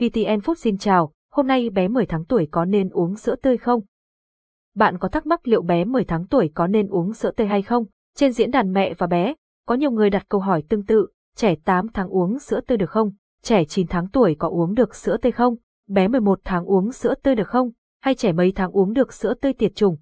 VTN Food xin chào, hôm nay bé 10 tháng tuổi có nên uống sữa tươi không? Bạn có thắc mắc liệu bé 10 tháng tuổi có nên uống sữa tươi hay không? Trên diễn đàn mẹ và bé, có nhiều người đặt câu hỏi tương tự, trẻ 8 tháng uống sữa tươi được không? Trẻ 9 tháng tuổi có uống được sữa tươi không? Bé 11 tháng uống sữa tươi được không? Hay trẻ mấy tháng uống được sữa tươi tiệt trùng?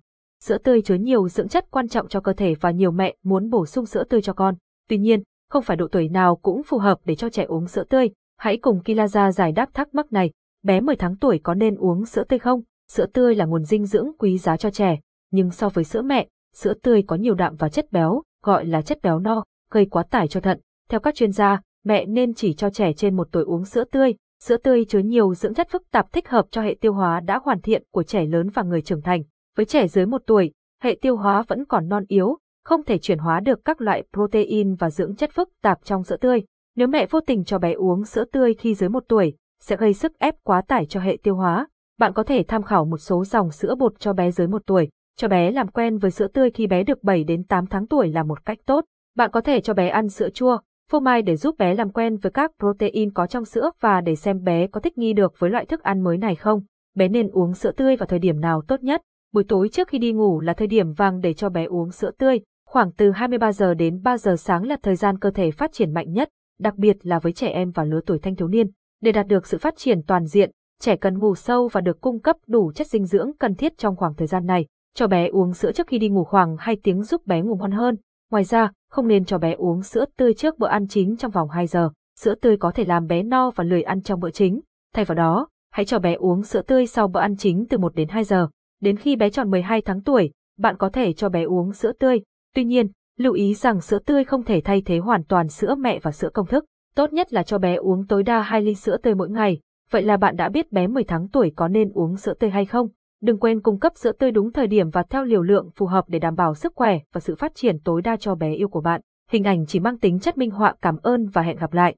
Sữa tươi chứa nhiều dưỡng chất quan trọng cho cơ thể và nhiều mẹ muốn bổ sung sữa tươi cho con. Tuy nhiên, không phải độ tuổi nào cũng phù hợp để cho trẻ uống sữa tươi. Hãy cùng Kilaza giải đáp thắc mắc này. Bé 10 tháng tuổi có nên uống sữa tươi không? Sữa tươi là nguồn dinh dưỡng quý giá cho trẻ, nhưng so với sữa mẹ, sữa tươi có nhiều đạm và chất béo, gọi là chất béo no, gây quá tải cho thận. Theo các chuyên gia, mẹ nên chỉ cho trẻ trên một tuổi uống sữa tươi. Sữa tươi chứa nhiều dưỡng chất phức tạp thích hợp cho hệ tiêu hóa đã hoàn thiện của trẻ lớn và người trưởng thành. Với trẻ dưới một tuổi, hệ tiêu hóa vẫn còn non yếu, không thể chuyển hóa được các loại protein và dưỡng chất phức tạp trong sữa tươi. Nếu mẹ vô tình cho bé uống sữa tươi khi dưới một tuổi, sẽ gây sức ép quá tải cho hệ tiêu hóa. Bạn có thể tham khảo một số dòng sữa bột cho bé dưới một tuổi. Cho bé làm quen với sữa tươi khi bé được 7 đến 8 tháng tuổi là một cách tốt. Bạn có thể cho bé ăn sữa chua, phô mai để giúp bé làm quen với các protein có trong sữa và để xem bé có thích nghi được với loại thức ăn mới này không. Bé nên uống sữa tươi vào thời điểm nào tốt nhất? Buổi tối trước khi đi ngủ là thời điểm vàng để cho bé uống sữa tươi, khoảng từ 23 giờ đến 3 giờ sáng là thời gian cơ thể phát triển mạnh nhất, đặc biệt là với trẻ em và lứa tuổi thanh thiếu niên. Để đạt được sự phát triển toàn diện, trẻ cần ngủ sâu và được cung cấp đủ chất dinh dưỡng cần thiết trong khoảng thời gian này. Cho bé uống sữa trước khi đi ngủ khoảng 2 tiếng giúp bé ngủ ngon hơn. Ngoài ra, không nên cho bé uống sữa tươi trước bữa ăn chính trong vòng 2 giờ. Sữa tươi có thể làm bé no và lười ăn trong bữa chính. Thay vào đó, hãy cho bé uống sữa tươi sau bữa ăn chính từ 1 đến 2 giờ. Đến khi bé tròn 12 tháng tuổi, bạn có thể cho bé uống sữa tươi. Tuy nhiên, lưu ý rằng sữa tươi không thể thay thế hoàn toàn sữa mẹ và sữa công thức. Tốt nhất là cho bé uống tối đa 2 ly sữa tươi mỗi ngày. Vậy là bạn đã biết bé 10 tháng tuổi có nên uống sữa tươi hay không? Đừng quên cung cấp sữa tươi đúng thời điểm và theo liều lượng phù hợp để đảm bảo sức khỏe và sự phát triển tối đa cho bé yêu của bạn. Hình ảnh chỉ mang tính chất minh họa cảm ơn và hẹn gặp lại.